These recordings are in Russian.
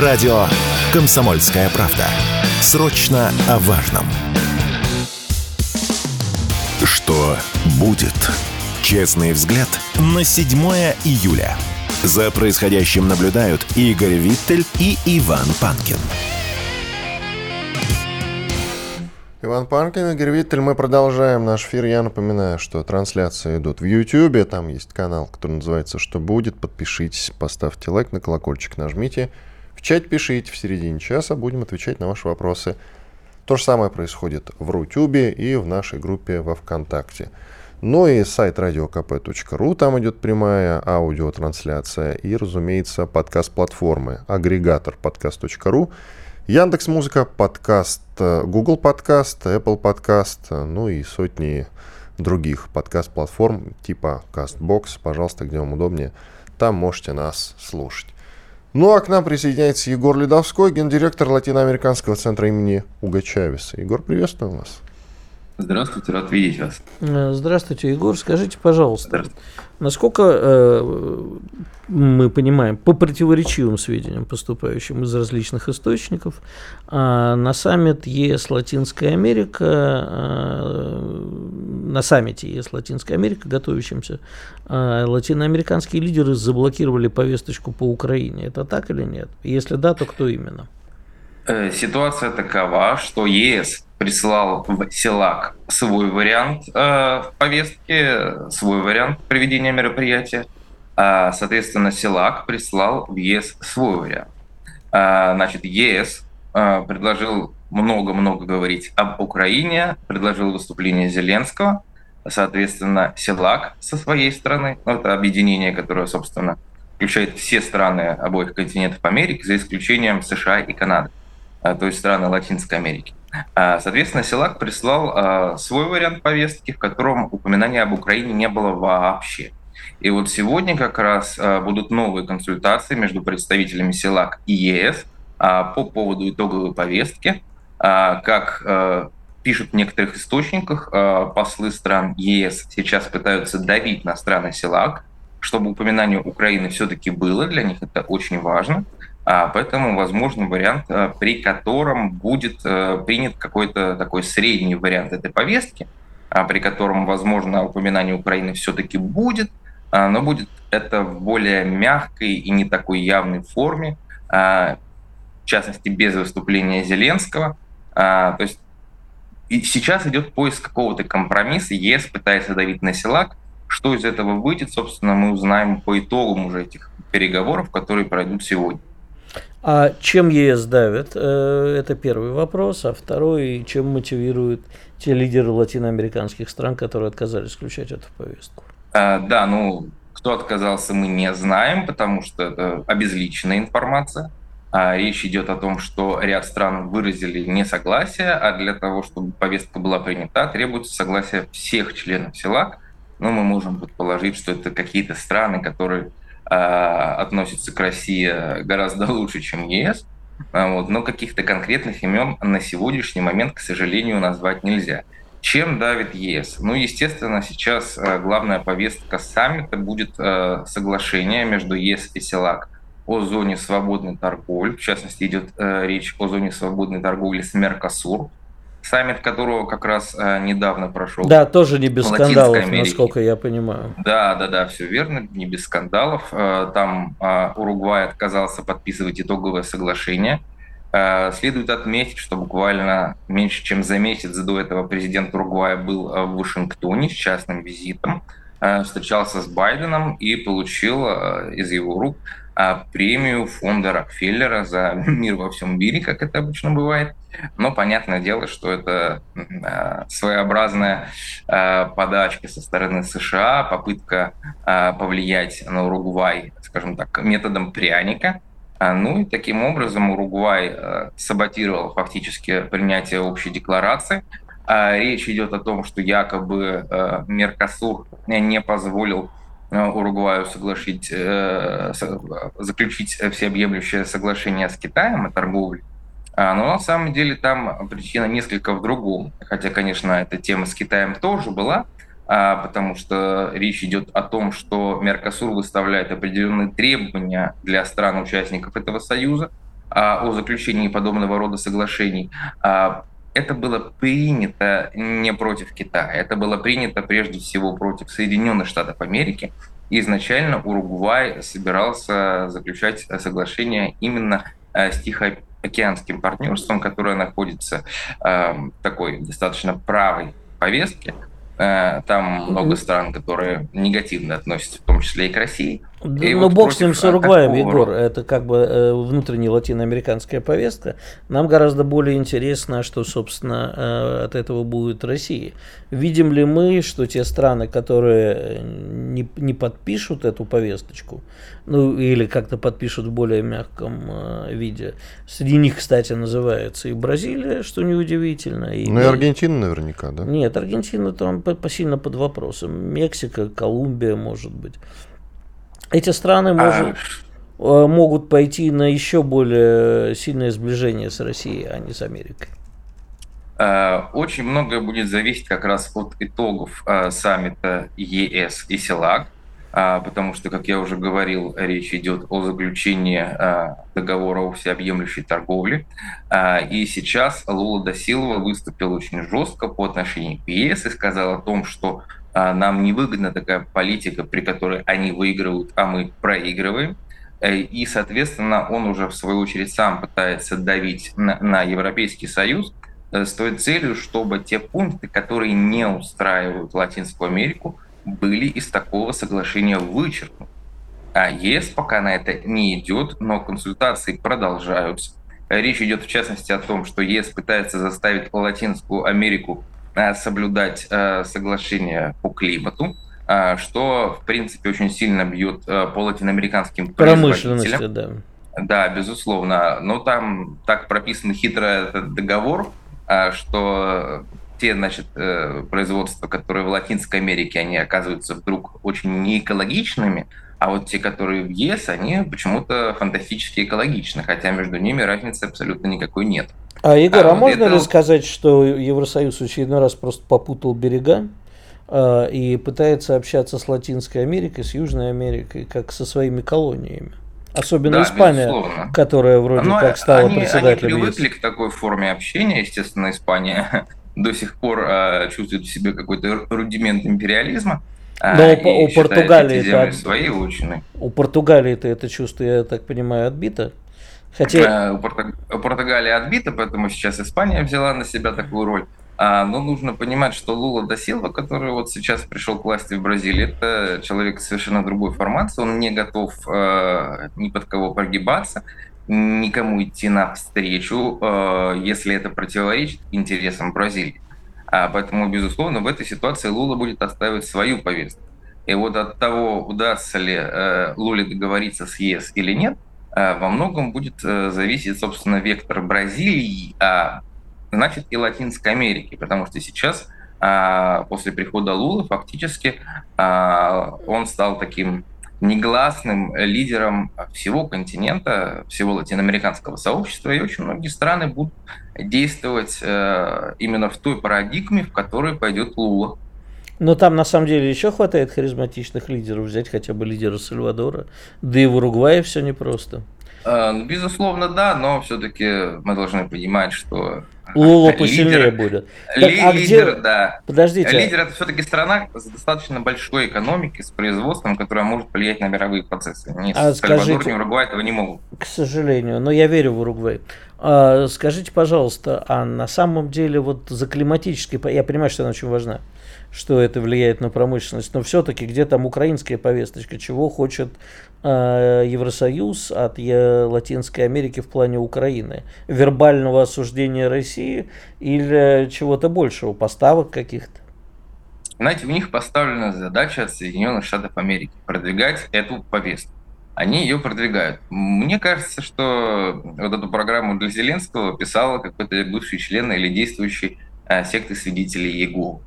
Радио «Комсомольская правда». Срочно о важном. Что будет? Честный взгляд на 7 июля. За происходящим наблюдают Игорь Виттель и Иван Панкин. Иван Панкин, Игорь Виттель, мы продолжаем наш эфир. Я напоминаю, что трансляции идут в YouTube, там есть канал, который называется «Что будет?». Подпишитесь, поставьте лайк, на колокольчик нажмите. В чат пишите, в середине часа будем отвечать на ваши вопросы. То же самое происходит в Рутюбе и в нашей группе во Вконтакте. Ну и сайт radiokp.ru, там идет прямая аудиотрансляция и, разумеется, подкаст-платформы, агрегатор подкаст.ру, Яндекс Музыка, подкаст, э, Google подкаст, Apple подкаст, э, ну и сотни других подкаст-платформ типа CastBox, пожалуйста, где вам удобнее, там можете нас слушать. Ну а к нам присоединяется Егор Ледовской, гендиректор Латиноамериканского центра имени Уга Чавеса. Егор, приветствую вас. Здравствуйте, рад видеть вас. Э, здравствуйте, Егор. Скажите, пожалуйста, насколько э, мы понимаем, по противоречивым сведениям, поступающим из различных источников, э, на саммит ЕС Латинская Америка, э, на саммите ЕС Латинская Америка, готовящемся, э, латиноамериканские лидеры заблокировали повесточку по Украине. Это так или нет? Если да, то кто именно? Э, ситуация такова, что ЕС прислал в СЕЛАК свой вариант э, повестки, свой вариант проведения мероприятия. А, соответственно, СЕЛАК прислал в ЕС свой вариант. А, значит, ЕС э, предложил много-много говорить об Украине, предложил выступление Зеленского. Соответственно, СЕЛАК со своей стороны, ну, это объединение, которое, собственно, включает все страны обоих континентов Америки, за исключением США и Канады, то есть страны Латинской Америки. А, соответственно, Силак прислал а, свой вариант повестки, в котором упоминания об Украине не было вообще. И вот сегодня как раз а, будут новые консультации между представителями СИЛАК и ЕС по поводу итоговой повестки. Как пишут в некоторых источниках, послы стран ЕС сейчас пытаются давить на страны СИЛАК, чтобы упоминание Украины все-таки было, для них это очень важно. А, поэтому возможен вариант, э, при котором будет э, принят какой-то такой средний вариант этой повестки, а, при котором, возможно, упоминание Украины все-таки будет, а, но будет это в более мягкой и не такой явной форме, в частности, без выступления Зеленского. То есть и сейчас идет поиск какого-то компромисса, ЕС пытается давить на СИЛАК. Что из этого выйдет, собственно, мы узнаем по итогам уже этих переговоров, которые пройдут сегодня. А чем ЕС давит? Э, это первый вопрос. А второй, чем мотивируют те лидеры латиноамериканских стран, которые отказались включать эту повестку? А, да, ну, кто отказался, мы не знаем, потому что это обезличенная информация. А речь идет о том, что ряд стран выразили несогласие, а для того, чтобы повестка была принята, требуется согласие всех членов СЕЛАК. Но мы можем предположить, что это какие-то страны, которые относится к России гораздо лучше, чем ЕС. А, вот, но каких-то конкретных имен на сегодняшний момент, к сожалению, назвать нельзя. Чем давит ЕС? Ну, естественно, сейчас а, главная повестка саммита будет соглашение между ЕС и СЕЛАК о зоне свободной торговли. В частности, идет речь о зоне свободной торговли с Меркосур саммит которого как раз а, недавно прошел. Да, тоже не без скандалов, насколько я понимаю. Да, да, да, все верно, не без скандалов. А, там а, Уругвай отказался подписывать итоговое соглашение. А, следует отметить, что буквально меньше чем за месяц до этого президент Уругвая был а, в Вашингтоне с частным визитом, а, встречался с Байденом и получил а, из его рук премию фонда Рокфеллера за мир во всем мире, как это обычно бывает. Но понятное дело, что это а, своеобразная а, подачка со стороны США, попытка повлиять на Уругвай, скажем так, методом пряника. Ну и таким образом Уругвай саботировал фактически принятие общей декларации. Речь идет о том, что якобы Меркосур не позволил Уругваю соглашить, э, заключить всеобъемлющее соглашение с Китаем о торговле. А, но на самом деле там причина несколько в другом. Хотя, конечно, эта тема с Китаем тоже была, а, потому что речь идет о том, что Меркосур выставляет определенные требования для стран-участников этого союза, о заключении подобного рода соглашений, это было принято не против Китая, это было принято прежде всего против Соединенных Штатов Америки. Изначально Уругвай собирался заключать соглашение именно с Тихоокеанским партнерством, которое находится в такой достаточно правой повестке. Э, там много стран, которые негативно относятся, в том числе и к России. Да, и ну, вот бог с ним с Уругваем, Егор. Это как бы э, внутренняя латиноамериканская повестка. Нам гораздо более интересно, что, собственно, э, от этого будет Россия. Видим ли мы, что те страны, которые не, не подпишут эту повесточку, ну или как-то подпишут в более мягком э, виде, среди них, кстати, называется и Бразилия, что неудивительно. И, ну и Аргентина наверняка, да? Нет, Аргентина там посильно под вопросом. Мексика, Колумбия, может быть. Эти страны может, а... могут пойти на еще более сильное сближение с Россией, а не с Америкой. А, очень многое будет зависеть как раз от итогов а, саммита ЕС и СЕЛАК, потому что, как я уже говорил, речь идет о заключении договора о всеобъемлющей торговле. И сейчас Лула Досилова выступил очень жестко по отношению к ЕС и сказал о том, что нам невыгодна такая политика, при которой они выигрывают, а мы проигрываем. Э, и, соответственно, он уже, в свою очередь, сам пытается давить на, на Европейский Союз э, с той целью, чтобы те пункты, которые не устраивают Латинскую Америку, были из такого соглашения вычеркнуты. А ЕС пока на это не идет, но консультации продолжаются. Речь идет в частности о том, что ЕС пытается заставить Латинскую Америку Э, соблюдать э, соглашение по климату, э, что, в принципе, очень сильно бьет по латиноамериканским промышленности, да. Да, безусловно. Но там так прописан хитрый этот договор, что те значит, производства, которые в Латинской Америке, они оказываются вдруг очень неэкологичными, а вот те, которые в ЕС, они почему-то фантастически экологичны, хотя между ними разницы абсолютно никакой нет. А, Игорь, а, а можно это... ли сказать, что Евросоюз в очередной раз просто попутал берега э, и пытается общаться с Латинской Америкой, с Южной Америкой, как со своими колониями? Особенно да, Испания, безусловно. которая вроде Но как стала они, председателем Они привыкли ЕС. к такой форме общения, естественно, Испания до сих пор э, чувствует в себе какой-то рудимент империализма. Но у, у Португалии это свои учены. У Португалии это это чувство, я так понимаю, отбито. Хотя... Э, у Португалии отбита, поэтому сейчас Испания взяла на себя такую роль. А, но нужно понимать, что Лула да Силва, который вот сейчас пришел к власти в Бразилии, это человек совершенно другой формации. Он не готов э, ни под кого прогибаться, никому идти навстречу, э, если это противоречит интересам Бразилии. А, поэтому, безусловно, в этой ситуации Лула будет отстаивать свою повестку. И вот от того, удастся ли э, Луле договориться с ЕС или нет – Э, во многом будет э, зависеть, собственно, вектор Бразилии, а значит и Латинской Америки, потому что сейчас а, после прихода Лулы фактически а, он стал таким негласным лидером всего континента, всего латиноамериканского сообщества, и очень многие страны будут действовать э, именно в той парадигме, в которой пойдет Лула. Но там на самом деле еще хватает харизматичных лидеров. Взять хотя бы лидера Сальвадора. Да и в Уругвае все непросто. А, ну, безусловно, да, но все-таки мы должны понимать, что Лула посильнее лидер, будет. Так, а лидер, где... да. Подождите. Лидер это все-таки страна с достаточно большой экономикой, с производством, которая может влиять на мировые процессы. Ни а Сальвадор, скажите, ни Уругвай этого не могут. К сожалению, но я верю в Уругвай. А, скажите, пожалуйста, а на самом деле вот за климатические... Я понимаю, что она очень важна что это влияет на промышленность, но все-таки где там украинская повесточка, чего хочет Евросоюз от э, Латинской Америки в плане Украины? Вербального осуждения России или чего-то большего, поставок каких-то? Знаете, у них поставлена задача от Соединенных Штатов Америки продвигать эту повестку. Они ее продвигают. Мне кажется, что вот эту программу для Зеленского писал какой-то бывший член или действующий Э, секты свидетелей Иеговы.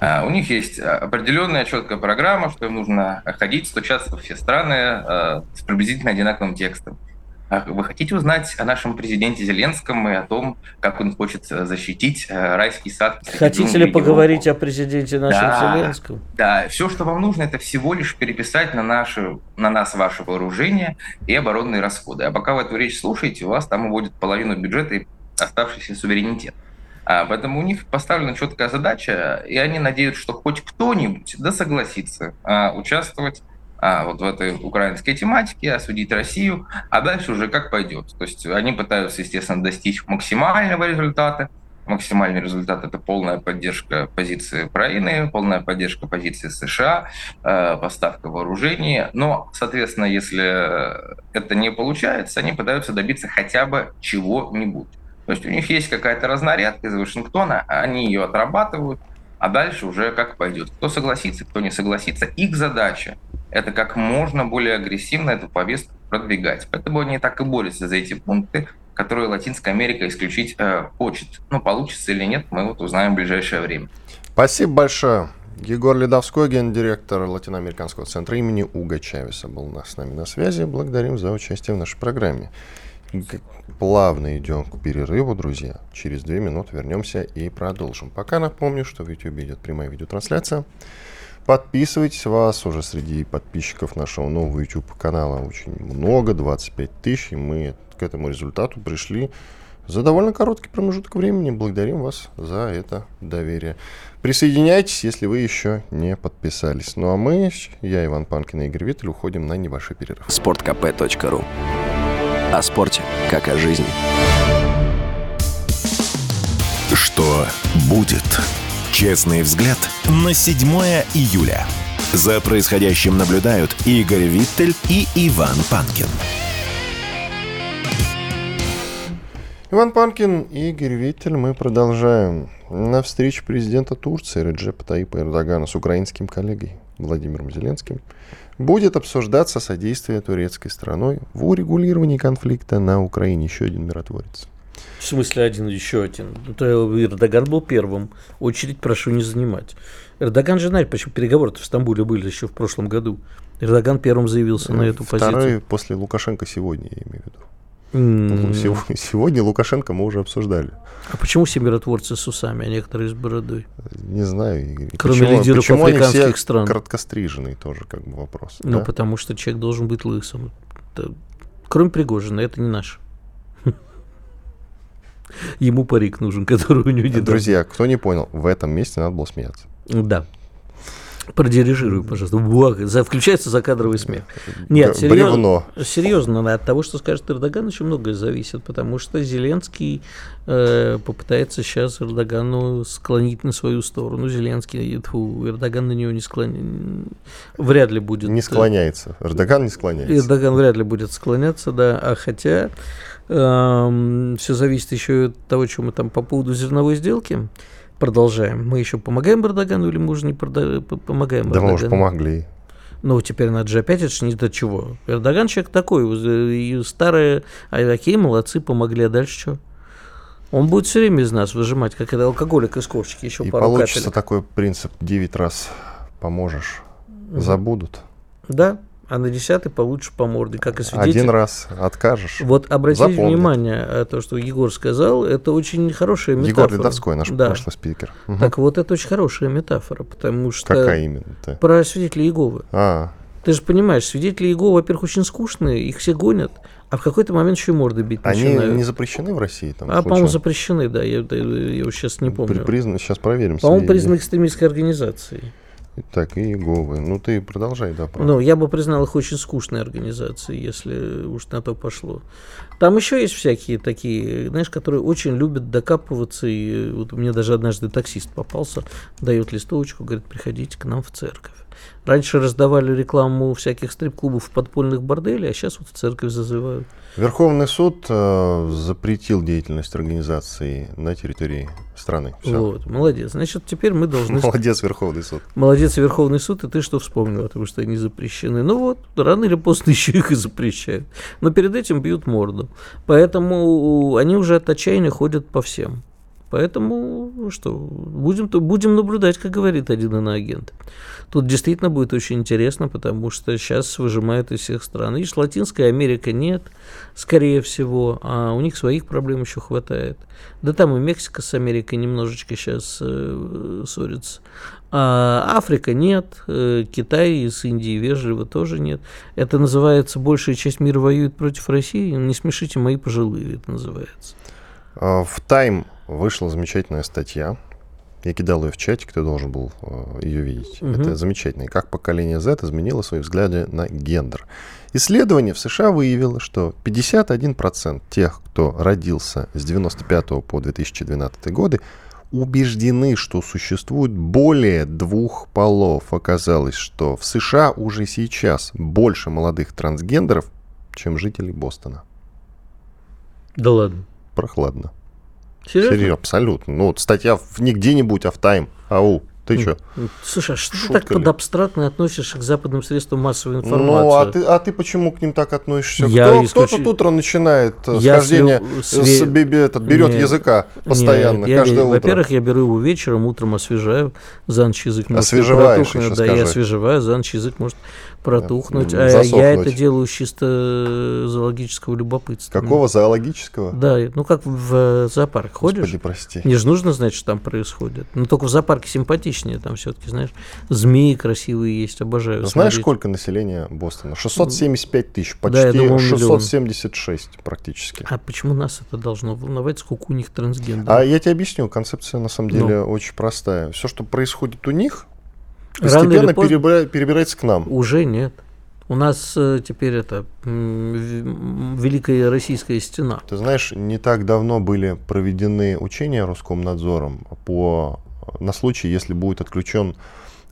Э, у них есть определенная четкая программа, что им нужно ходить, стучаться во все страны э, с приблизительно одинаковым текстом. А вы хотите узнать о нашем президенте Зеленском и о том, как он хочет э, защитить э, райский сад? Хотите ли поговорить о президенте нашем да, Зеленском? Да, все, что вам нужно, это всего лишь переписать на, наши, на нас ваше вооружение и оборонные расходы. А пока вы эту речь слушаете, у вас там уводят половину бюджета и оставшийся суверенитет. А, поэтому у них поставлена четкая задача, и они надеются, что хоть кто-нибудь да согласится а, участвовать а, вот в этой украинской тематике, осудить Россию, а дальше уже как пойдет. То есть они пытаются, естественно, достичь максимального результата. Максимальный результат – это полная поддержка позиции Украины, полная поддержка позиции США, поставка вооружений. Но, соответственно, если это не получается, они пытаются добиться хотя бы чего-нибудь. То есть у них есть какая-то разнарядка из Вашингтона, они ее отрабатывают, а дальше уже как пойдет. Кто согласится, кто не согласится. Их задача это как можно более агрессивно эту повестку продвигать. Поэтому они так и борются за эти пункты, которые Латинская Америка исключить э, хочет. Ну, получится или нет, мы вот узнаем в ближайшее время. Спасибо большое. Егор Ледовской, гендиректор Латиноамериканского центра имени Уга Чавеса, был с нами на связи. Благодарим за участие в нашей программе. Плавно идем к перерыву, друзья. Через две минуты вернемся и продолжим. Пока напомню, что в YouTube идет прямая видеотрансляция. Подписывайтесь, вас уже среди подписчиков нашего нового YouTube канала очень много, 25 тысяч, и мы к этому результату пришли за довольно короткий промежуток времени. Благодарим вас за это доверие. Присоединяйтесь, если вы еще не подписались. Ну а мы, я, Иван Панкин и Игорь Виттель, уходим на небольшой перерыв. Спорткп.ру О спорте, как о жизни. Что будет? Честный взгляд на 7 июля. За происходящим наблюдают Игорь Виттель и Иван Панкин. Иван Панкин и Игорь Виттель. Мы продолжаем. На встрече президента Турции Реджепа Таипа Эрдогана с украинским коллегой Владимиром Зеленским будет обсуждаться содействие турецкой страной в урегулировании конфликта на Украине. Еще один миротворец. В смысле один, еще один. Ну, то Эрдоган был первым. Очередь прошу не занимать. Эрдоган же знает, почему переговоры в Стамбуле были еще в прошлом году. Эрдоган первым заявился на эту Второй позицию. после Лукашенко сегодня, я имею в виду. Mm. Сегодня Лукашенко мы уже обсуждали. А почему все миротворцы с усами, а некоторые с бородой? Не знаю. Игорь. Кроме почему, лидеров почему африканских они все стран. короткостриженные тоже как бы вопрос. Ну, да? потому что человек должен быть лысым. Это, кроме Пригожина, это не наш. Ему парик нужен, который у него не Друзья, кто не понял, в этом месте надо было смеяться. Да. Продирижируй, пожалуйста. Благо, за, включается закадровый смех. Нет, серьезно, серьезно, от того, что скажет Эрдоган, очень многое зависит, потому что Зеленский э, попытается сейчас Эрдогану склонить на свою сторону. Зеленский, фу, Эрдоган на него не склоняется. Вряд ли будет. Не склоняется. Эрдоган не склоняется. Эрдоган вряд ли будет склоняться, да. А хотя э, все зависит еще от того, что мы там по поводу зерновой сделки продолжаем. Мы еще помогаем Эрдогану или мы уже не прода- помогаем Да мы уже помогли. Ну, теперь надо же опять, это же не до чего. Эрдоган человек такой, и старые, а такие молодцы, помогли, а дальше что? Он будет все время из нас выжимать, как это алкоголик из корчики, еще и пару получится капелек. такой принцип, 9 раз поможешь, забудут. Да, а на десятый получишь по морде, как и свидетель. Один раз откажешь. Вот обратите запомнит. внимание, э, то, что Егор сказал, это очень хорошая метафора. Егор Ледовской, наш да. прошлый спикер. Угу. Так вот, это очень хорошая метафора, потому что... Какая именно-то? Про свидетелей Иеговы. А. Ты же понимаешь, свидетели Иеговы, во-первых, очень скучные, их все гонят, а в какой-то момент еще и морды бить Они начинают. не запрещены в России? Там, а, по-моему, запрещены, да, я, я, я сейчас не помню. Признан, сейчас проверим. По-моему, признаны экстремистской организацией. Так, и Иеговы. Ну, ты продолжай. Правда. Ну, я бы признал их очень скучной организацией, если уж на то пошло. Там еще есть всякие такие, знаешь, которые очень любят докапываться. И вот мне даже однажды таксист попался, дает листовочку, говорит, приходите к нам в церковь. Раньше раздавали рекламу всяких стрип-клубов в подпольных борделей, а сейчас вот в церковь зазывают. Верховный суд э, запретил деятельность организации на территории страны. Всё. Вот, молодец. Значит, теперь мы должны... Молодец, Верховный суд. Молодец, Верховный суд, и ты что вспомнил, потому что они запрещены. Ну вот, рано или поздно еще их и запрещают. Но перед этим бьют морду. Поэтому они уже от отчаяния ходят по всем Поэтому что, будем, будем наблюдать, как говорит один иноагент. Тут действительно будет очень интересно, потому что сейчас выжимают из всех стран. Видишь, Латинская Америка нет, скорее всего, а у них своих проблем еще хватает. Да там и Мексика с Америкой немножечко сейчас э, ссорится. А Африка нет, э, Китай с Индией вежливо тоже нет. Это называется «большая часть мира воюет против России». Не смешите мои пожилые, это называется. А, в Time вышла замечательная статья. Я кидал ее в чате, кто должен был э, ее видеть. Угу. Это замечательно. Как поколение Z изменило свои взгляды на гендер. Исследование в США выявило, что 51% тех, кто родился с 95 по 2012 годы, убеждены, что существует более двух полов. Оказалось, что в США уже сейчас больше молодых трансгендеров, чем жителей Бостона. Да ладно. Прохладно. Серьезно? Серьезно, абсолютно. Ну, вот статья в, не где-нибудь, а в Time. Ау. Ты что? Слушай, а что Шутка ты так ли? под абстрратно относишься к западным средствам массовой информации? Ну, а ты, а ты почему к ним так относишься? Я Кто, исключ... Кто-то утро начинает э, я схождение, све... с, этот, берет Нет. языка постоянно, Нет, каждое я, утро. Во-первых, я беру его вечером, утром освежаю, за ночь язык может Освежеваешь еще, Да, скажи. я освежеваю, за ночь язык может протухнуть. А я это делаю чисто зоологического любопытства. Какого зоологического? Да, ну как в зоопарк ходишь. Господи, прости. Не же нужно знать, что там происходит. Но только в зоопарке симпатичнее, там все-таки, знаешь, змеи красивые есть, обожаю. Знаешь, смотреть. сколько населения Бостона? 675 тысяч, почти да, думал, 676 миллион. практически. А почему нас это должно волновать, сколько у них трансгендеров? А я тебе объясню, концепция на самом деле ну. очень простая. Все, что происходит у них, постепенно поздно... перебира... перебирается к нам. Уже нет. У нас э, теперь это Великая Российская стена. Ты знаешь, не так давно были проведены учения Роскомнадзором по, на случай, если будет отключен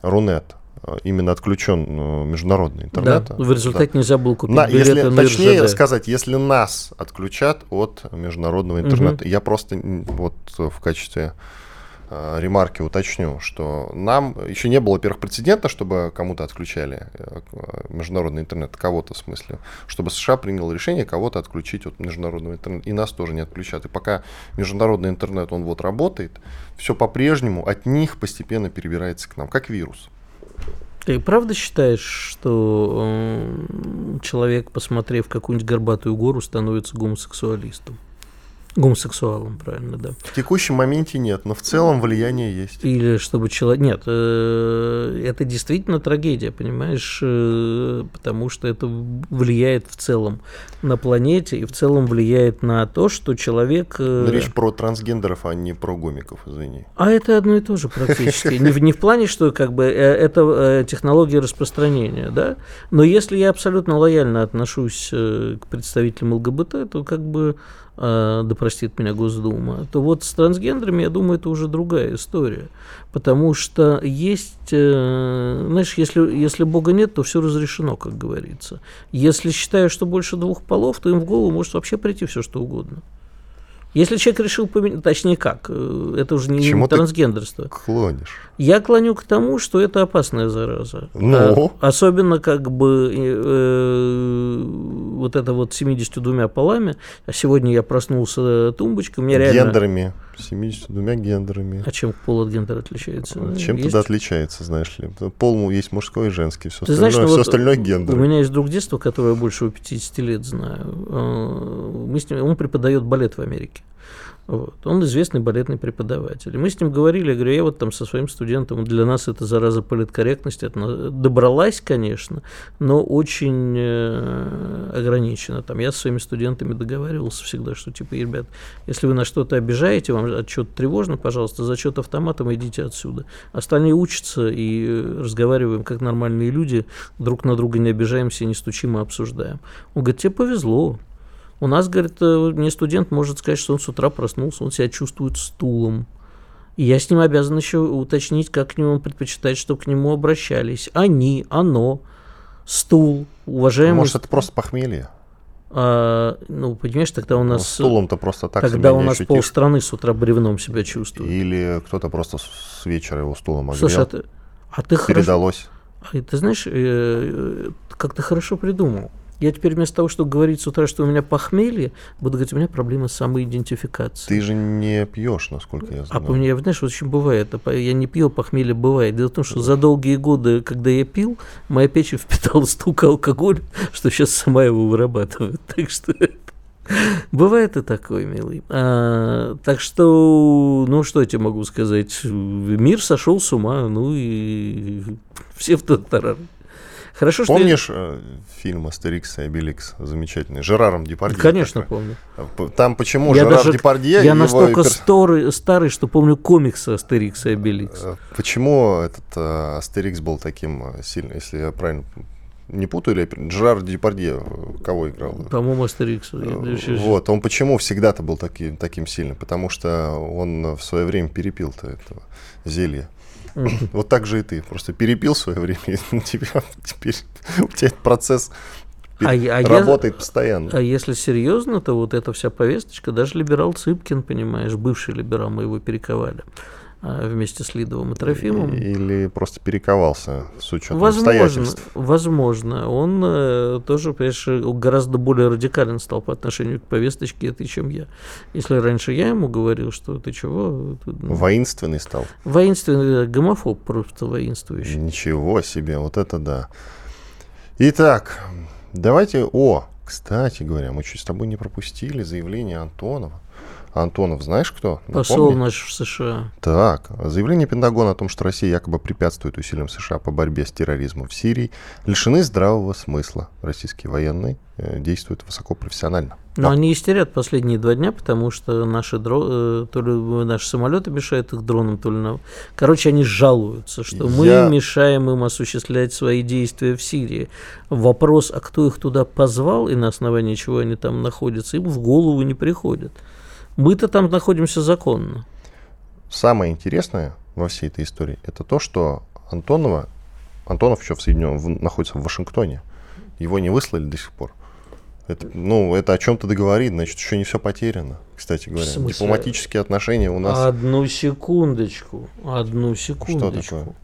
Рунет э, именно отключен э, международный интернет. Да, в результате да. нельзя было купить на, если, на Точнее РЖД. сказать, если нас отключат от международного интернета. Угу. Я просто вот в качестве Э, ремарки уточню, что нам еще не было, во-первых, прецедента, чтобы кому-то отключали э, международный интернет, кого-то в смысле, чтобы США принял решение кого-то отключить от международного интернета, и нас тоже не отключат. И пока международный интернет, он вот работает, все по-прежнему от них постепенно перебирается к нам, как вирус. Ты правда считаешь, что э, человек, посмотрев какую-нибудь горбатую гору, становится гомосексуалистом? Гомосексуалом, правильно, да. В текущем моменте нет, но в целом влияние есть. Или чтобы человек... Нет, э, это действительно трагедия, понимаешь, э, потому что это влияет в целом на планете и в целом влияет на то, что человек... Э, но речь про трансгендеров, а не про гомиков, извини. А это одно и то же практически. Не в, не в плане, что как бы это технология распространения, да, но если я абсолютно лояльно отношусь к представителям ЛГБТ, то как бы да простит меня Госдума, то вот с трансгендерами, я думаю, это уже другая история. Потому что есть, э, знаешь, если, если Бога нет, то все разрешено, как говорится. Если считаю, что больше двух полов, то им в голову может вообще прийти все, что угодно. Если человек решил поменять, точнее как, э, это уже не Чему трансгендерство. Ты клонишь? Я клоню к тому, что это опасная зараза. Ну? А, особенно как бы э, э вот это вот 72 полами, а сегодня я проснулся тумбочкой, у меня реально... Гендерами, 72 гендерами. А чем пол от гендера отличается? Чем есть? тогда отличается, знаешь ли? Пол есть мужской и женский, все, Ты остальное, знаешь, ну, все вот остальное гендер. У меня есть друг детства, которого я больше 50 лет знаю. А, мы с ним, он преподает балет в Америке. Вот. Он известный балетный преподаватель. И мы с ним говорили, я говорю, я вот там со своим студентом, для нас это зараза политкорректности, это добралась, конечно, но очень э, ограничена. Там я со своими студентами договаривался всегда, что типа, ребят, если вы на что-то обижаете, вам отчет тревожно, пожалуйста, зачет автоматом идите отсюда. Остальные учатся и разговариваем как нормальные люди, друг на друга не обижаемся, не стучим, а обсуждаем. Он говорит, тебе повезло, у нас, говорит, э, мне студент может сказать, что он с утра проснулся, он себя чувствует стулом. И я с ним обязан еще уточнить, как к нему предпочитать, чтобы к нему обращались. Они, оно, стул, уважаемый... Может, это просто похмелье? А, ну, понимаешь, тогда у нас... Ну, стулом-то просто так Тогда у нас полстраны с утра бревном себя чувствует. Или кто-то просто с вечера его стулом огрел. Слушай, а ты, а ты Передалось. Хорошо, а ты знаешь, э, как ты хорошо придумал. Я теперь вместо того, чтобы говорить с утра, что у меня похмелье, буду говорить, у меня проблема с самоидентификацией. Ты же не пьешь, насколько я А знаю. по мне, знаешь, очень бывает. это Я не пью, похмелье бывает. Дело в том, что за долгие годы, когда я пил, моя печень впитала столько алкоголя, что сейчас сама его вырабатывает. Так что Бывает и такое, милый. А, так что, ну что я тебе могу сказать? Мир сошел с ума, ну и все в тот тарар. Хорошо, что Помнишь э, фильм «Астерикс и Обеликс» замечательный? Жераром Депардье. Конечно, такой. помню. П- Там почему Я Жерар даже- Депардье... Я настолько перс- старый, старый, что помню комиксы Астерикса и Обеликс. Э, Почему этот э, Астерикс был таким э, сильным, если я правильно не путаю, или я Жерар Депардье э, кого играл? По-моему, Астерикс. Я Вот, он почему всегда-то был таки- таким сильным? Потому что он в свое время перепил-то этого зелья. Вот так же и ты. Просто перепил свое время, и у тебя теперь у тебя этот процесс А я- а я- работает постоянно. А если серьезно, то вот эта вся повесточка, даже либерал Цыпкин, понимаешь, бывший либерал, мы его перековали вместе с Лидовым и Трофимом. Или просто перековался с учетом Возможно, обстоятельств. возможно. Он э, тоже, э, гораздо более радикален стал по отношению к повесточке этой, чем я. Если раньше я ему говорил, что ты чего, ну, Воинственный стал. воинственный, э, гомофоб просто воинствующий. Ничего себе, вот это да. Итак, давайте... О, кстати говоря, мы чуть с тобой не пропустили заявление Антонова. Антонов, знаешь кто? Посол Напомни. наш в США. Так, заявление Пентагона о том, что Россия якобы препятствует усилиям США по борьбе с терроризмом в Сирии, лишены здравого смысла. Российские военные э, действуют высокопрофессионально. Но Да. они истерят последние два дня, потому что наши, дро... э, то ли наши самолеты мешают их дронам, то ли... на- Короче, они жалуются, что мы Я- мешаем им осуществлять свои действия в Сирии. Вопрос, а кто их туда позвал и на основании чего они там находятся, им в голову не приходит. Мы-то там находимся законно. Самое интересное во всей этой истории это то, что Антонова, Антонов еще в Соединенном, в- находится в Вашингтоне. Его не выслали до сих пор. Это, ну, это о чем-то договорит, значит, еще не все потеряно, кстати говоря. Дипломатические отношения у нас... Одну секундочку, одну секундочку. такое?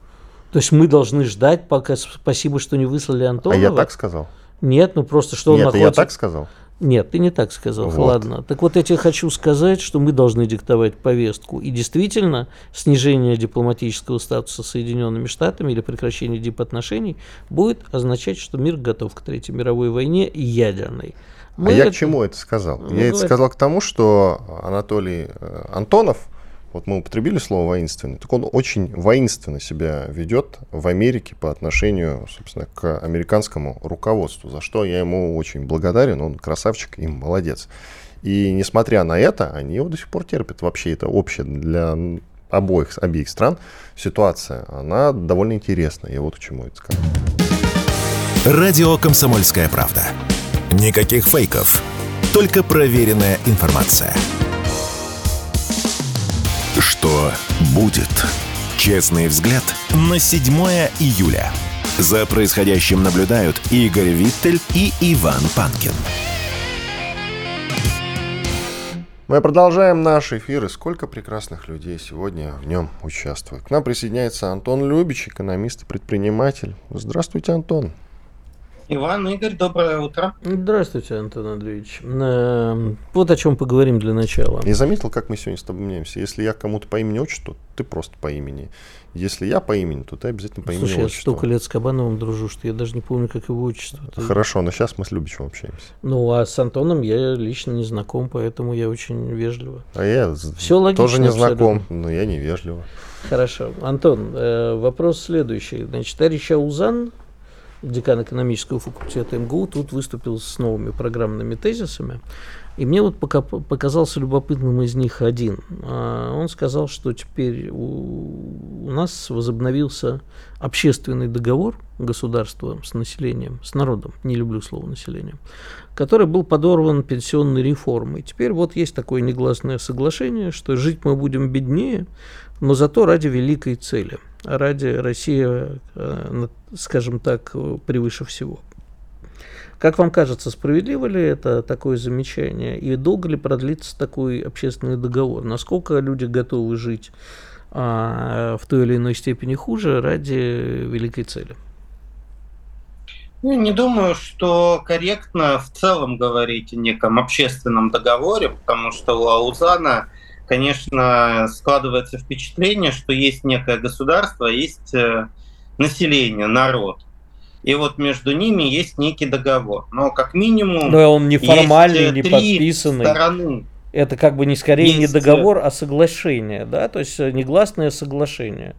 То есть мы должны ждать, пока спасибо, что не выслали А Антонова? я так сказал? Нет, ну просто что он Нет, находится... я так сказал? Нет, ты не так сказал. Вот. Ладно. Так вот я тебе хочу сказать, что мы должны диктовать повестку. И действительно, снижение дипломатического статуса Соединенными Штатами или прекращение дипотношений будет означать, что мир готов к Третьей мировой войне и ядерной. а я к чему это сказал? Ну, я это говори. сказал к тому, что Анатолий э, Антонов, вот мы употребили слово воинственный, так он очень воинственно себя ведет в Америке по отношению, собственно, к американскому руководству, за что я ему очень благодарен, он красавчик и молодец. И несмотря на это, они его до сих пор терпят. Вообще это общее для обоих, обеих стран ситуация, она довольно интересная. Я вот к чему это сказал. Радио «Комсомольская правда». Никаких фейков, только проверенная информация. Что будет? Честный взгляд на 7 июля. За происходящим наблюдают Игорь Виттель и Иван Панкин. Мы продолжаем наш эфир, и сколько прекрасных людей сегодня в нем участвует. К нам присоединяется Антон Любич, экономист и предприниматель. Здравствуйте, Антон. Иван, Игорь, доброе утро. Здравствуйте, Антон Андреевич. Э, Вот о чем поговорим для начала. Я заметил, как мы сегодня с тобой меняемся. Если я кому-то по имени отчеству, ты просто по имени. Если я по имени, то ты обязательно по имени Слушай, я столько лет с Кабановым дружу, что я даже не помню, как его отчество. Ты- Хорошо, но сейчас мы с Любичем общаемся. Ну, а с Антоном я лично не знаком, поэтому я очень вежливо. А я Всё логично тоже не знаком, абсолютно. но я невежливо. Хорошо. Антон, э, вопрос следующий. Значит, товарищ Аузан, декан экономического факультета МГУ, тут выступил с новыми программными тезисами. И мне вот пока показался любопытным из них один. А, Он сказал, что теперь у, у нас возобновился общественный договор государства с населением, с народом, не люблю слово население, который был подорван пенсионной реформой. Теперь вот есть такое негласное соглашение, что жить мы будем беднее, но зато ради великой цели, ради России, э, скажем так, э, превыше всего. Как вам кажется, справедливо ли это такое замечание? И долго ли продлится такой общественный договор? Насколько люди готовы жить а, в той или иной степени хуже ради великой цели? Ну, не думаю, что корректно в целом говорить о неком общественном договоре, потому что у Аузана, конечно, складывается впечатление, что есть некое государство, есть э, население, народ. И вот между ними есть некий договор. Но как минимум... Но он не формальный, есть не подписанный. стороны. Это как бы не скорее не Есть, договор, а соглашение, да, то есть э, негласное соглашение.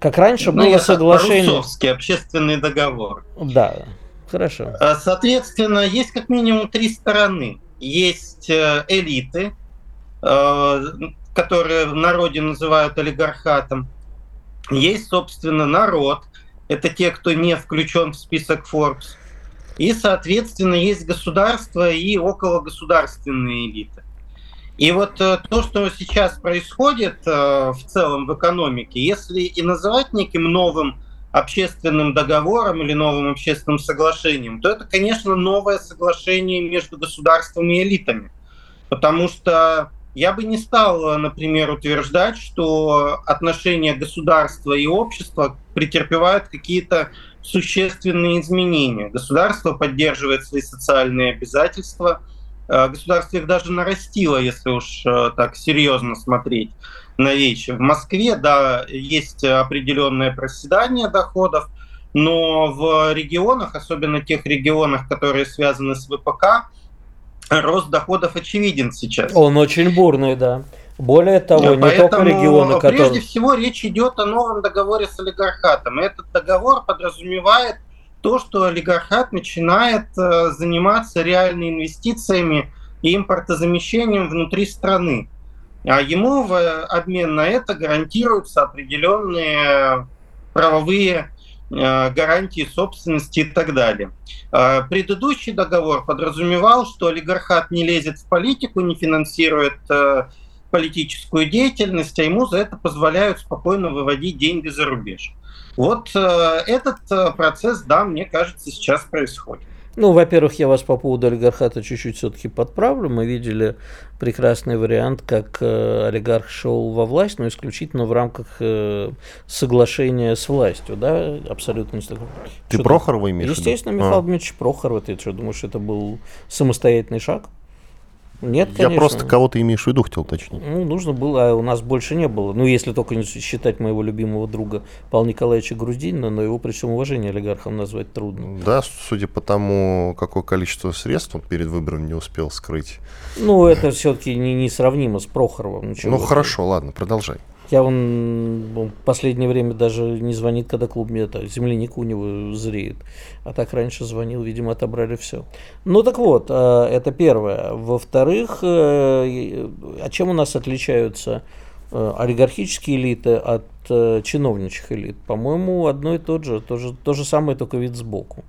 Как раньше Ну, было соглашение. по-русски, общественный договор. Да, хорошо. А, Соответственно, есть как минимум три стороны. Есть э, элиты, э, которые в народе называют олигархатом. Есть, собственно, народ. Это те, кто не включен в список Forbes. И, соответственно, есть государство и окологосударственные элиты. И вот э, то, что сейчас происходит э, в целом в экономике, если и называть неким новым общественным договором или новым общественным соглашением, то это, конечно, новое соглашение между государством и элитами. Потому что я бы не стал, э, например, утверждать, что отношения государства и общества претерпевают какие-то существенные изменения. Государство поддерживает свои социальные обязательства, Э, государство их даже нарастило, если уж э, так серьезно смотреть на вещи. В Москве, да, есть определенное проседание доходов, но в регионах, особенно тех регионах, которые связаны с ВПК, рост доходов очевиден сейчас. Он очень бурный, да. Более того, не только Поэтому регионы, прежде которые... всего речь идет о новом договоре с олигархатом. Этот договор подразумевает то, что олигархат начинает э, заниматься реальными инвестициями и импортозамещением внутри страны. А ему в обмен на это гарантируются определенные правовые гарантии собственности и так далее. Э, Предыдущий договор подразумевал, что олигархат не лезет в политику, не финансирует э, политическую деятельность, а ему за это позволяют спокойно выводить деньги за рубеж. Вот э, этот э, процесс, да, мне кажется, сейчас происходит. Ну, во-первых, я вас по поводу олигархата чуть-чуть все-таки подправлю. Мы видели прекрасный вариант, как э, олигарх шел во власть, но исключительно в рамках э, соглашения с властью, да, абсолютно. Ты Что Прохорова имеешь? Естественно, Михаил А. Дмитриевич Прохоров. Ты что, думаешь, это был самостоятельный шаг? Нет, Я конечно. просто кого ты имеешь в виду, хотел уточнить. Ну, нужно было, а у нас больше не было. Ну, если только не считать моего любимого друга Павла Николаевича Груздинина, но его при всем уважении олигархом назвать трудно. Да, судя по тому, какое количество средств он перед выбором не успел скрыть. Ну, это все-таки не, несравнимо с Прохоровым. Ну, хорошо, ладно, продолжай. Я он в последнее время даже не звонит, когда клуб мне это, земляника у него зреет. А так раньше звонил, видимо, отобрали все. Ну так вот, э, это первое. Во-вторых, э, а чем у нас отличаются э, олигархические элиты от чиновничьих элит? По-моему, одно и то же, то же, то же самое, только вид сбоку.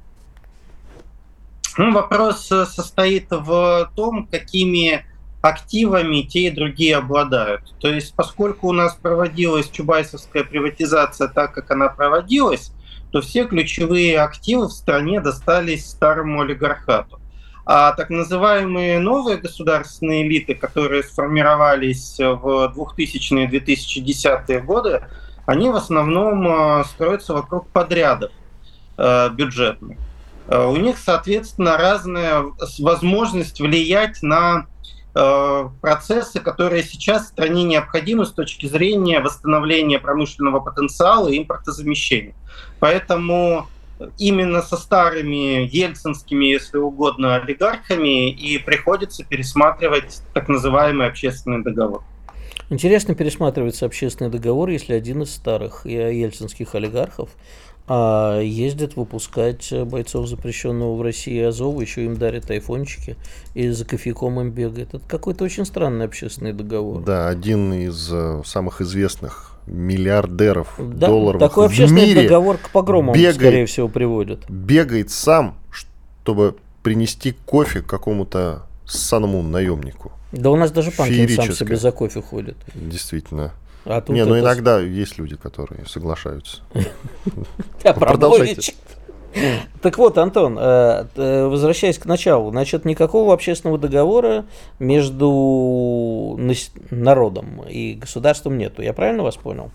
Ну, вопрос состоит в том, какими активами те и другие обладают. То есть, поскольку у нас проводилась чубайсовская приватизация так, как она проводилась, то все ключевые активы в стране достались старому олигархату. А так называемые новые государственные элиты, которые сформировались в 2000-2010 годы, они в основном э, строятся вокруг подрядов э, бюджетных. Э, У них, соответственно, разная возможность влиять на процессы, которые сейчас стране необходимы с точки зрения восстановления промышленного потенциала и импортозамещения. Поэтому именно со старыми ельцинскими, если угодно, олигархами и приходится пересматривать так называемый общественный договор. Интересно пересматривается общественный договор, если один из старых э, ельцинских олигархов а, ездит выпускать э, бойцов запрещенного в России Азова, еще им дарят айфончики и за кофейком им бегает. Это какой-то очень странный общественный договор. Да, один из э, самых известных миллиардеров Да, долларов такой в общественный мире договор к погромам, бегает. скорее всего, приводит. бегает сам, чтобы принести кофе какому-то ссаному наемнику. Да у нас даже Панкин сам себе за кофе ходит. Действительно. А тут Не, ну иногда есть люди, которые соглашаются. Продолжайте. Так вот, Антон, э, э, возвращаясь к началу, значит, никакого общественного договора между народом и государством нету. Я правильно вас понял?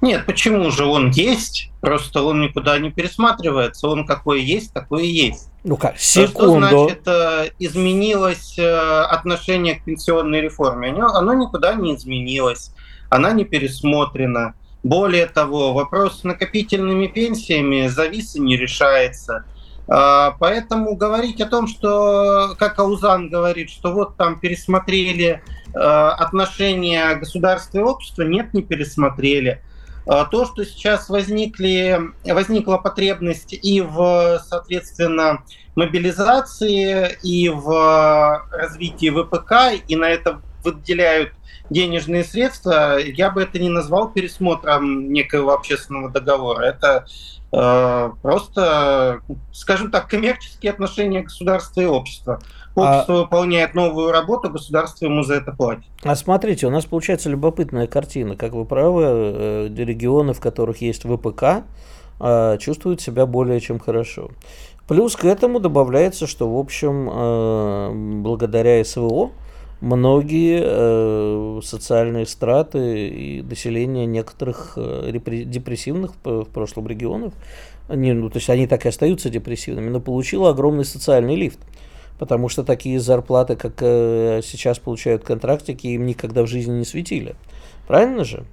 Нет, почему же он есть? Просто он никуда не пересматривается. Он какой есть, такой и есть. Ну как, секунду. Что значит э, изменилось отношение к пенсионной реформе? Оно никуда не изменилось. Она не пересмотрена. Более того, вопрос с накопительными пенсиями завис и не решается. А, поэтому говорить о том, что, как Аузан говорит, что вот там пересмотрели э, отношения государства и общества, нет, не пересмотрели. А, то, что сейчас возникли, возникла потребность и в, соответственно, мобилизации, и в развитии ВПК, и на это выделяют денежные средства, я бы это не назвал пересмотром некоего общественного договора. Это э, просто, скажем так, коммерческие отношения государства и общества. Общество а... выполняет новую работу, государство ему за это платит. А смотрите, у нас получается любопытная картина. Как вы правы, э, регионы, в которых есть ВПК, э, чувствуют себя более чем хорошо. Плюс к этому добавляется, что, в общем, э, благодаря СВО, многие э, социальные страты и население некоторых э, депрессивных в прошлом регионов, они, ну, то есть они так и остаются депрессивными, но получило огромный социальный лифт. Потому что такие зарплаты, как э, сейчас получают контрактики, им никогда в жизни не светили. Правильно же?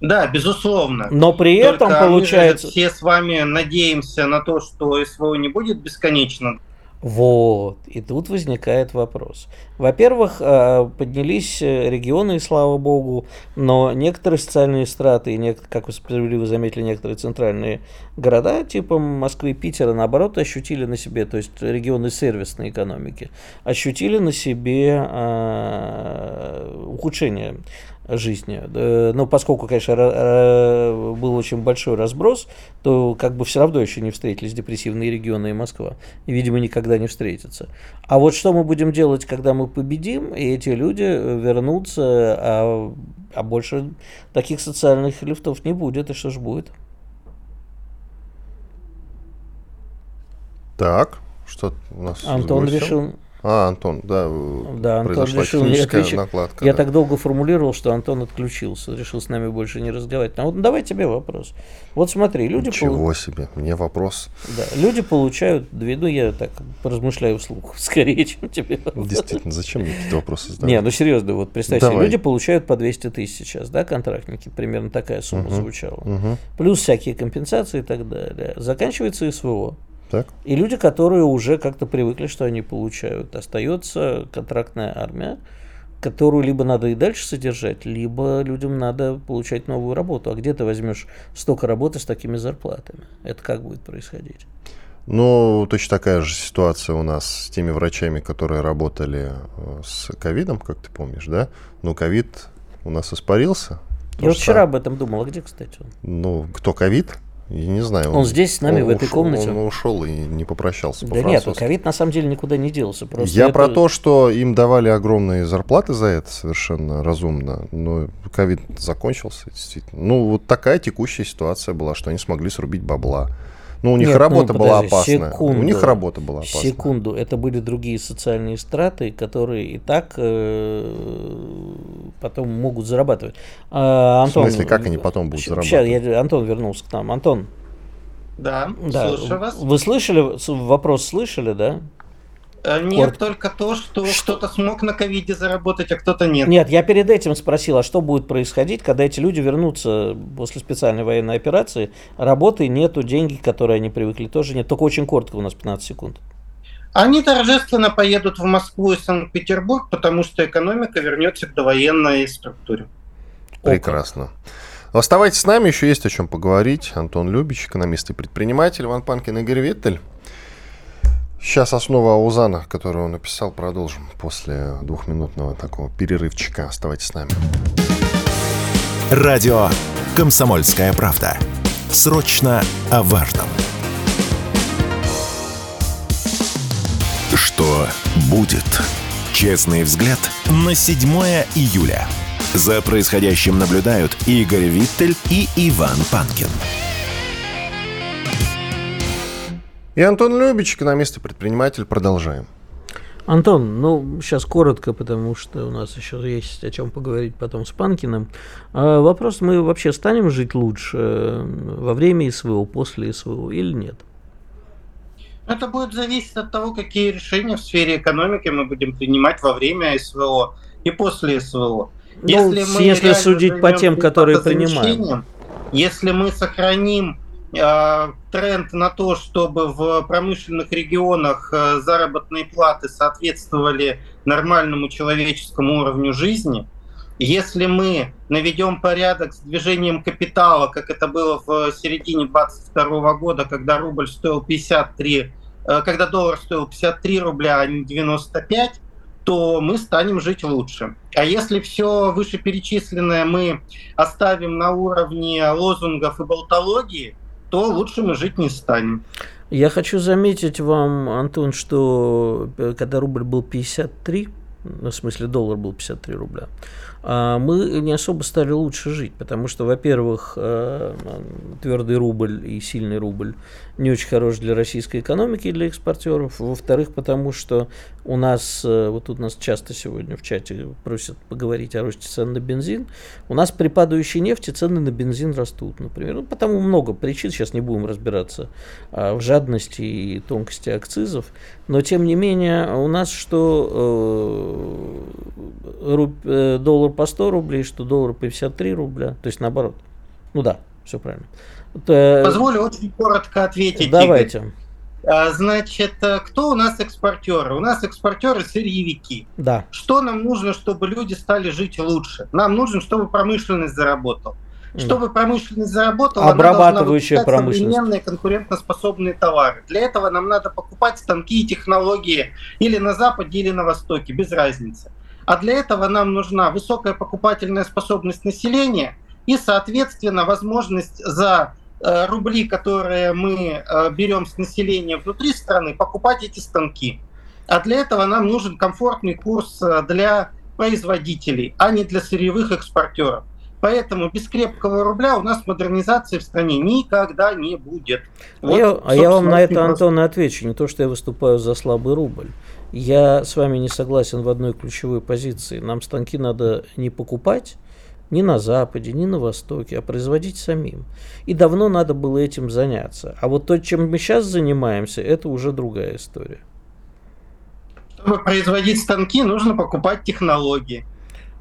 Да, безусловно. Но при Только этом получается... Мы все с вами надеемся на то, что СВО не будет бесконечно вот, и тут возникает вопрос. Во-первых, э, поднялись э, регионы, слава богу, но некоторые социальные страты, и, как вы справедливо заметили, некоторые центральные города, типа Москвы и Питера, наоборот, ощутили на себе, то есть регионы сервисной экономики, ощутили на себе э, ухудшение жизни. Но поскольку, конечно, был очень большой разброс, то как бы все равно еще не встретились депрессивные регионы и Москва. И, видимо, никогда не встретятся. А вот что мы будем делать, когда мы победим, и эти люди вернутся, а, а больше таких социальных лифтов не будет, и что же будет? Так, что у нас Антон решил а, Антон, да, да Антон решил не отключить. накладка. Я да. так долго формулировал, что Антон отключился, решил с нами больше не разговаривать. А вот давай тебе вопрос. Вот смотри, люди... Ничего пол... себе, мне вопрос. Да, люди получают ну я так поразмышляю вслух, скорее, чем тебе Действительно, зачем мне какие-то вопросы задавать? Не, ну серьезно, вот представь себе, люди получают по 200 тысяч сейчас, да, контрактники, примерно такая сумма угу, звучала. Угу. Плюс всякие компенсации и так далее. Заканчивается СВО. Так. И люди, которые уже как-то привыкли, что они получают. Остается контрактная армия, которую либо надо и дальше содержать, либо людям надо получать новую работу. А где ты возьмешь столько работы с такими зарплатами? Это как будет происходить? Ну, точно такая же ситуация у нас с теми врачами, которые работали э, с ковидом, как ты помнишь, да? Но ковид у нас испарился. Я вот вчера об этом думал. А где, кстати, он? Ну, кто ковид? Я не знаю. Он, он здесь с нами в этой ушел, комнате. Он ушел и не попрощался. Да нет, ковид на самом деле никуда не делся. Просто Я это... про то, что им давали огромные зарплаты за это совершенно разумно. Но ковид закончился, действительно. Ну, вот такая текущая ситуация была, что они смогли срубить бабла. Ну, у них Нет, работа ну, была опасная. Секунду, у них работа была опасная. Секунду, это были другие социальные страты, которые и так э, потом могут зарабатывать. А, Антон, в смысле, как они потом будут зарабатывать? Сейчас, я, Антон вернулся к нам. Антон. Да, да, слушаю вас. Вы слышали, вопрос слышали, да? Э, нет, Корт... только то, что, что кто-то смог на ковиде заработать, а кто-то нет. Нет, я перед этим спросил, а что будет происходить, когда эти люди вернутся после специальной военной операции, работы нету, деньги, которые они привыкли, тоже нет. Только очень коротко, у нас 15 секунд. Они торжественно поедут в Москву и Санкт-Петербург, потому что экономика вернется к довоенной структуре. Прекрасно. Оставайтесь с нами, еще есть о чем поговорить. Антон Любич, экономист и предприниматель, Иван Панкин, Игорь Виттель. Сейчас основа Аузана, которую он написал, продолжим после двухминутного такого перерывчика. Оставайтесь с нами. Радио «Комсомольская правда». Срочно о важном. Что будет? Честный взгляд на 7 июля. За происходящим наблюдают Игорь Виттель и Иван Панкин. И Антон Любич, экономист и предприниматель. Продолжаем. Антон, ну, сейчас коротко, потому что у нас еще есть о чем поговорить потом с Панкиным. А вопрос, мы вообще станем жить лучше э, во время СВО, после СВО или нет? Это будет зависеть от того, какие решения в сфере экономики мы будем принимать во время СВО и после СВО. Ну, если, мы если судить по тем, которые принимаем. Если мы сохраним тренд на то, чтобы в промышленных регионах э, заработные платы соответствовали нормальному человеческому уровню жизни, если мы наведем порядок с движением капитала, как это было в середине 22 года, когда рубль стоил 53, э, когда доллар стоил 53 рубля, а не 95, то мы станем жить лучше. А если все вышеперечисленное мы оставим на уровне лозунгов и болтологии, то лучше мы жить не станем. Я хочу заметить вам, Антон, что э, когда рубль был 53, ну, в смысле доллар был 53 рубля, мы не особо стали лучше жить, потому что, во-первых, э, твердый рубль и сильный рубль не очень хорош для российской экономики и для экспортеров. Во-вторых, потому что у нас, э, вот тут нас часто сегодня в чате просят поговорить о росте цен на бензин, у нас при падающей нефти цены на бензин растут, например. Ну, потому много причин, сейчас не будем разбираться а, в жадности и тонкости акцизов, но тем не менее у нас что э, руб, э, доллар по 100 рублей, что доллар по 53 рубля, то есть наоборот. Ну да, все правильно. Позволю очень коротко ответить. Давайте. Игорь. А, значит, э, кто у нас экспортеры? У нас экспортеры сырьевики. Да. Что нам нужно, чтобы люди стали жить лучше? Нам нужно, чтобы промышленность заработала. Чтобы да. промышленность заработала, обрабатывающая она промышленность. современные конкурентоспособные товары. Для этого нам надо покупать станки и технологии или на Западе, или на Востоке, без разницы. А для этого нам нужна высокая покупательная способность населения и, соответственно, возможность за Э, рубли, которые мы э, берем с населения внутри страны, покупать эти станки. А для этого нам нужен комфортный курс э, для производителей, а не для сырьевых экспортеров. Поэтому без крепкого рубля у нас модернизации в стране никогда не будет. Вот, я, а я вам на это, Антон, отвечу. Не то, что я выступаю за слабый рубль. Я с вами не согласен в одной ключевой позиции. Нам станки надо не покупать, ни на Западе, ни на Востоке, а производить самим. И давно надо было этим заняться. А вот то, чем мы сейчас занимаемся, это уже другая история. Чтобы производить станки, нужно покупать технологии.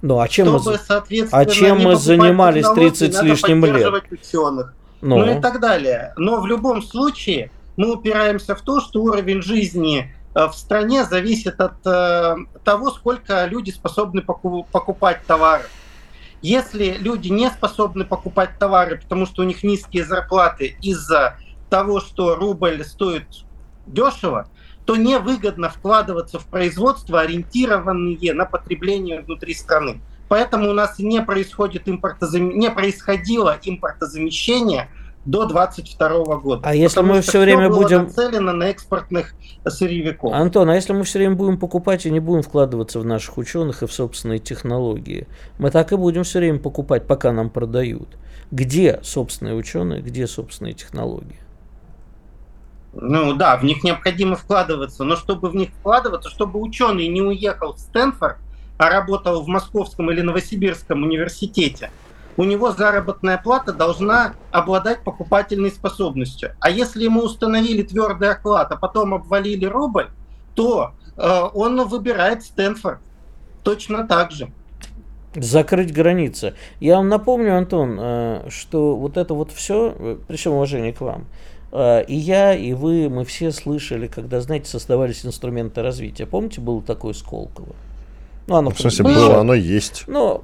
Ну, а чем, Чтобы, мы, а чем мы занимались 30 с лишним лет? Ученых, ну. ну и так далее. Но в любом случае мы упираемся в то, что уровень жизни в стране зависит от э, того, сколько люди способны покупать товары. Если люди не способны покупать товары, потому что у них низкие зарплаты из-за того, что рубль стоит дешево, то невыгодно вкладываться в производство, ориентированные на потребление внутри страны. Поэтому у нас не, происходит импортозам... не происходило импортозамещение до 2022 года. А если мы все время будем нацелено на экспортных сырьевиков. Антон, а если мы все время будем покупать и не будем вкладываться в наших ученых и в собственные технологии, мы так и будем все время покупать, пока нам продают. Где собственные ученые, где собственные технологии? Ну да, в них необходимо вкладываться, но чтобы в них вкладываться, чтобы ученый не уехал в Стэнфорд, а работал в Московском или Новосибирском университете, у него заработная плата должна обладать покупательной способностью. А если ему установили твердый оклад, а потом обвалили рубль, то э, он выбирает Стэнфорд точно так же. Закрыть границы. Я вам напомню, Антон, э, что вот это вот все, э, при всем уважении к вам, э, и я, и вы, мы все слышали, когда, знаете, создавались инструменты развития. Помните, было такое Сколково? Ну, оно, в смысле, было, оно есть. Ну,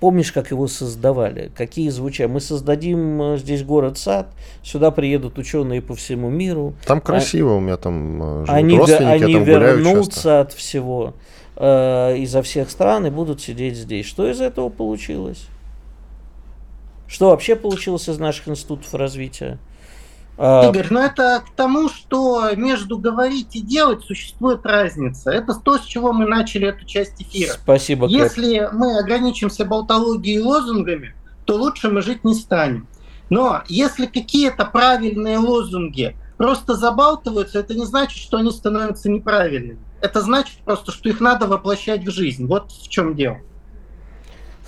Помнишь, как его создавали? Какие звучали? Мы создадим э, здесь город-сад, сюда приедут ученые по всему миру. Там а красиво, а, у меня там живут они, родственники, они я там вернутся часто. от всего э, изо всех стран и будут сидеть здесь. Что из этого получилось? Что вообще получилось из наших институтов развития? А, Игорь, ну это к тому, что между говорить и делать существует разница. Это то, с чего мы начали эту часть эфира. Спасибо. Кэп. Если мы ограничимся болтологией и лозунгами, то лучше мы жить не станем. Но если какие-то правильные лозунги просто забалтываются, это не значит, что они становятся неправильными. это значит просто, что их надо воплощать в жизнь. Вот в чем дело.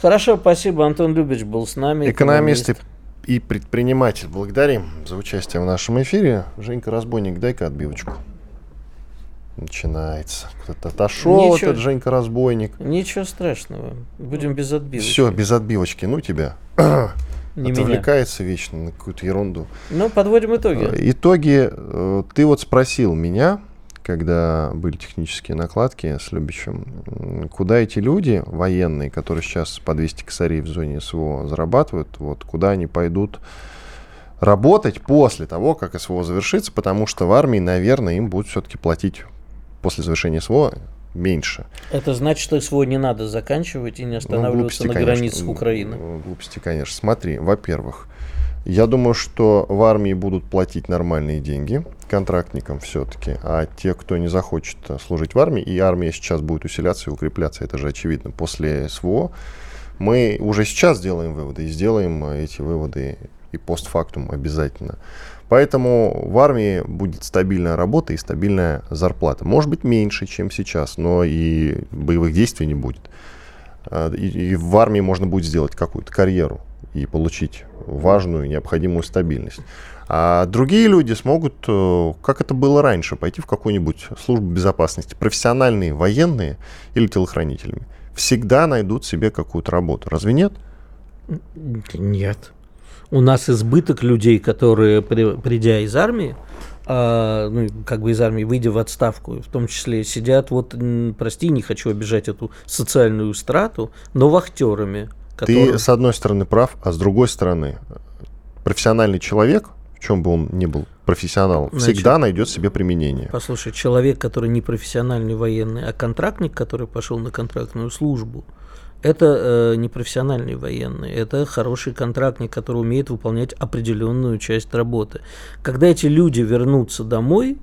Хорошо, спасибо. Антон Любич был с нами. Экономист, экономист. И предприниматель. Благодарим за участие в нашем эфире. Женька Разбойник, дай-ка отбивочку. Начинается. Кто-то отошел, Ничего. этот Женька Разбойник. Ничего страшного. Будем без отбивочки. Все, без отбивочки. Ну тебя. Не Отвлекается меня. вечно на какую-то ерунду. Ну, подводим итоги. Итоги. Э, ты вот спросил меня, когда были технические накладки с Любичем, куда эти люди военные, которые сейчас по 200 косарей в зоне СВО зарабатывают, вот куда они пойдут работать после того, как СВО завершится, потому что в армии, наверное, им будут все-таки платить после завершения СВО меньше. Это значит, что СВО не надо заканчивать и не ну, останавливаться ну, глупости, на границах Украины. Глупости, конечно. Смотри, во-первых, я думаю, что в армии будут платить нормальные деньги контрактникам все-таки, а те, кто не захочет служить в армии, и армия сейчас будет усиляться и укрепляться, это же очевидно, после СВО, мы уже сейчас делаем выводы и сделаем эти выводы и постфактум обязательно. Поэтому в армии будет стабильная работа и стабильная зарплата. Может быть меньше, чем сейчас, но и боевых действий не будет. А, и, и в армии можно будет сделать какую-то карьеру и получить важную необходимую стабильность. А другие люди смогут, э, как это было раньше, пойти в какую-нибудь службу безопасности, профессиональные, военные или телохранителями. Всегда найдут себе какую-то работу. Разве нет? Нет. У нас избыток людей, которые, придя из армии, а, ну, как бы из армии, выйдя в отставку, в том числе сидят, вот, прости, не хочу обижать эту социальную страту, но вахтерами, Который... Ты, с одной стороны, прав, а с другой стороны, профессиональный человек, в чем бы он ни был профессионалом, Значит, всегда найдет себе применение. Послушай, человек, который не профессиональный военный, а контрактник, который пошел на контрактную службу, это э, не профессиональный военный, это хороший контрактник, который умеет выполнять определенную часть работы. Когда эти люди вернутся домой,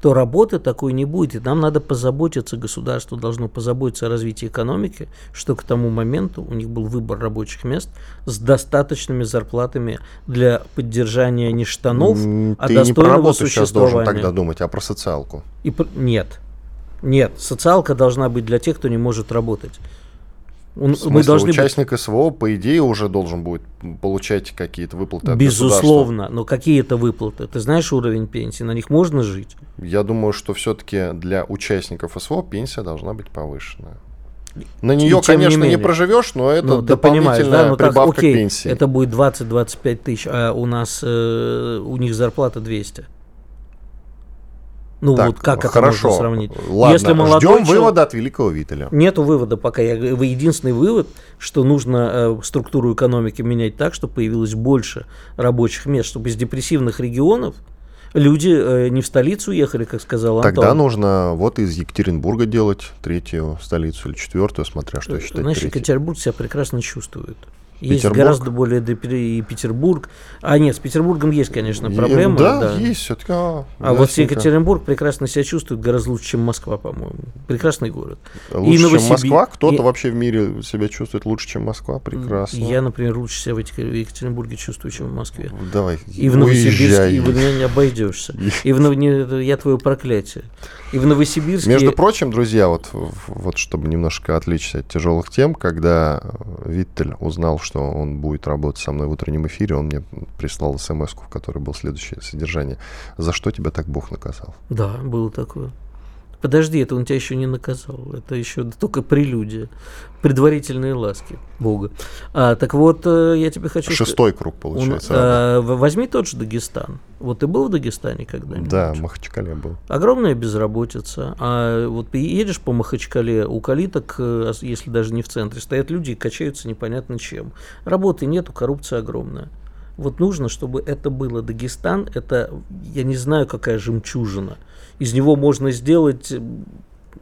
то работы такой не будет. И нам надо позаботиться, государство должно позаботиться о развитии экономики, что к тому моменту у них был выбор рабочих мест с достаточными зарплатами для поддержания не штанов, Ты а достойного не про работу сейчас должен тогда думать, а про социалку. И, нет. Нет, социалка должна быть для тех, кто не может работать. Он, мы должны участник быть... СВО, по идее, уже должен будет получать какие-то выплаты от Безусловно, но какие это выплаты? Ты знаешь уровень пенсии, на них можно жить? Я думаю, что все-таки для участников СВО пенсия должна быть повышенная. На нее, конечно, не, не проживешь, но это ну, дополнительная да? ну, прибавка так, окей, к пенсии. Это будет 20-25 тысяч, а у нас э, у них зарплата 200. Ну так, вот как это хорошо. можно сравнить? Ладно, Если молодой ждем человек... вывода от великого Виталя. Нету вывода пока. Я, единственный вывод, что нужно э, структуру экономики менять так, чтобы появилось больше рабочих мест, чтобы из депрессивных регионов люди э, не в столицу ехали, как сказал Антон. Тогда нужно вот из Екатеринбурга делать третью столицу или четвертую, смотря что считать Знаешь, третьей. Екатеринбург себя прекрасно чувствует. Есть Петербург? гораздо более и Петербург. А нет, с Петербургом есть, конечно, проблема. И, да, да, есть все-таки. А, а вот Екатеринбург прекрасно себя чувствует гораздо лучше, чем Москва, по-моему. Прекрасный город. Лучше, и чем Москва? Кто-то и... вообще в мире себя чувствует лучше, чем Москва? Прекрасно. Я, например, лучше себя в Екатеринбурге чувствую, чем в Москве. Давай, И в Новосибирске, и в не обойдешься. И в Я твое проклятие. И в Новосибирске... Между прочим, друзья, вот, вот чтобы немножко отвлечься от тяжелых тем, когда Виттель узнал, что он будет работать со мной в утреннем эфире, он мне прислал смс в которой было следующее содержание. «За что тебя так Бог наказал?» Да, было такое. Подожди, это он тебя еще не наказал. Это еще только прелюдия. Предварительные ласки Бога. А, так вот, э, я тебе хочу Шестой круг, получается. Он, а, возьми тот же Дагестан. Вот ты был в Дагестане когда-нибудь? Да, в Махачкале был. Огромная безработица. А вот едешь по Махачкале, у калиток, э, если даже не в центре, стоят люди и качаются непонятно чем. Работы нету, коррупция огромная. Вот нужно, чтобы это было Дагестан, это, я не знаю, какая жемчужина. Из него можно сделать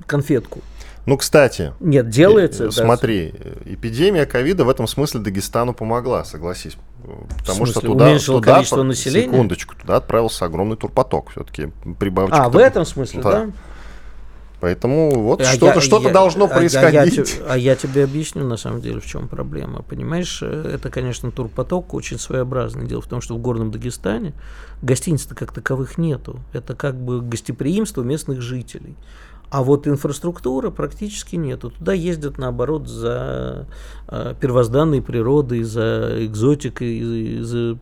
конфетку. Ну, кстати. Нет, делается. Смотри, да. эпидемия ковида в этом смысле Дагестану помогла, согласись. Потому что туда, туда количество населения? Секундочку, туда отправился огромный турпоток. Все-таки прибавочка. А, в этом смысле, да? да? Поэтому вот а что-то что должно происходить. А я, а я тебе объясню, на самом деле, в чем проблема. Понимаешь, это, конечно, турпоток очень своеобразный. Дело в том, что в Горном Дагестане гостиниц-то как таковых нету. Это как бы гостеприимство местных жителей. А вот инфраструктуры практически нету. Туда ездят, наоборот, за э, первозданной природой, за экзотикой, за,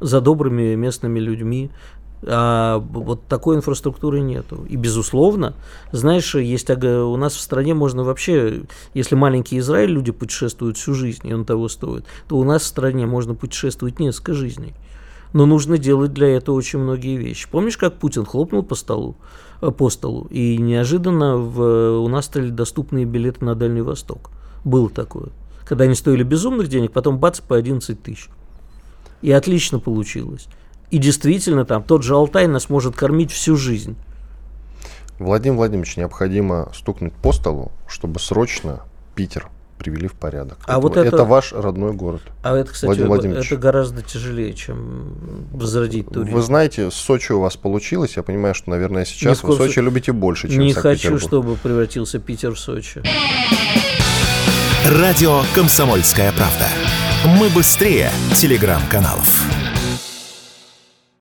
за добрыми местными людьми. А вот такой инфраструктуры нету. И, безусловно, знаешь, есть у нас в стране можно вообще, если маленький Израиль, люди путешествуют всю жизнь, и он того стоит, то у нас в стране можно путешествовать несколько жизней. Но нужно делать для этого очень многие вещи. Помнишь, как Путин хлопнул по столу? Э, по столу. И неожиданно в, у нас стали доступные билеты на Дальний Восток. Было такое. Когда они стоили безумных денег, потом бац, по 11 тысяч. И отлично получилось. И действительно, там тот же Алтай нас может кормить всю жизнь. Владимир Владимирович, необходимо стукнуть по столу, чтобы срочно Питер привели в порядок. А это, вот это, это ваш родной город. А это, кстати, Владимир это гораздо тяжелее, чем возродить туризм. Вы знаете, Сочи у вас получилось. Я понимаю, что, наверное, сейчас вы Сочи любите больше, чем Не хочу, чтобы превратился Питер в Сочи. Радио «Комсомольская правда». Мы быстрее телеграм-каналов.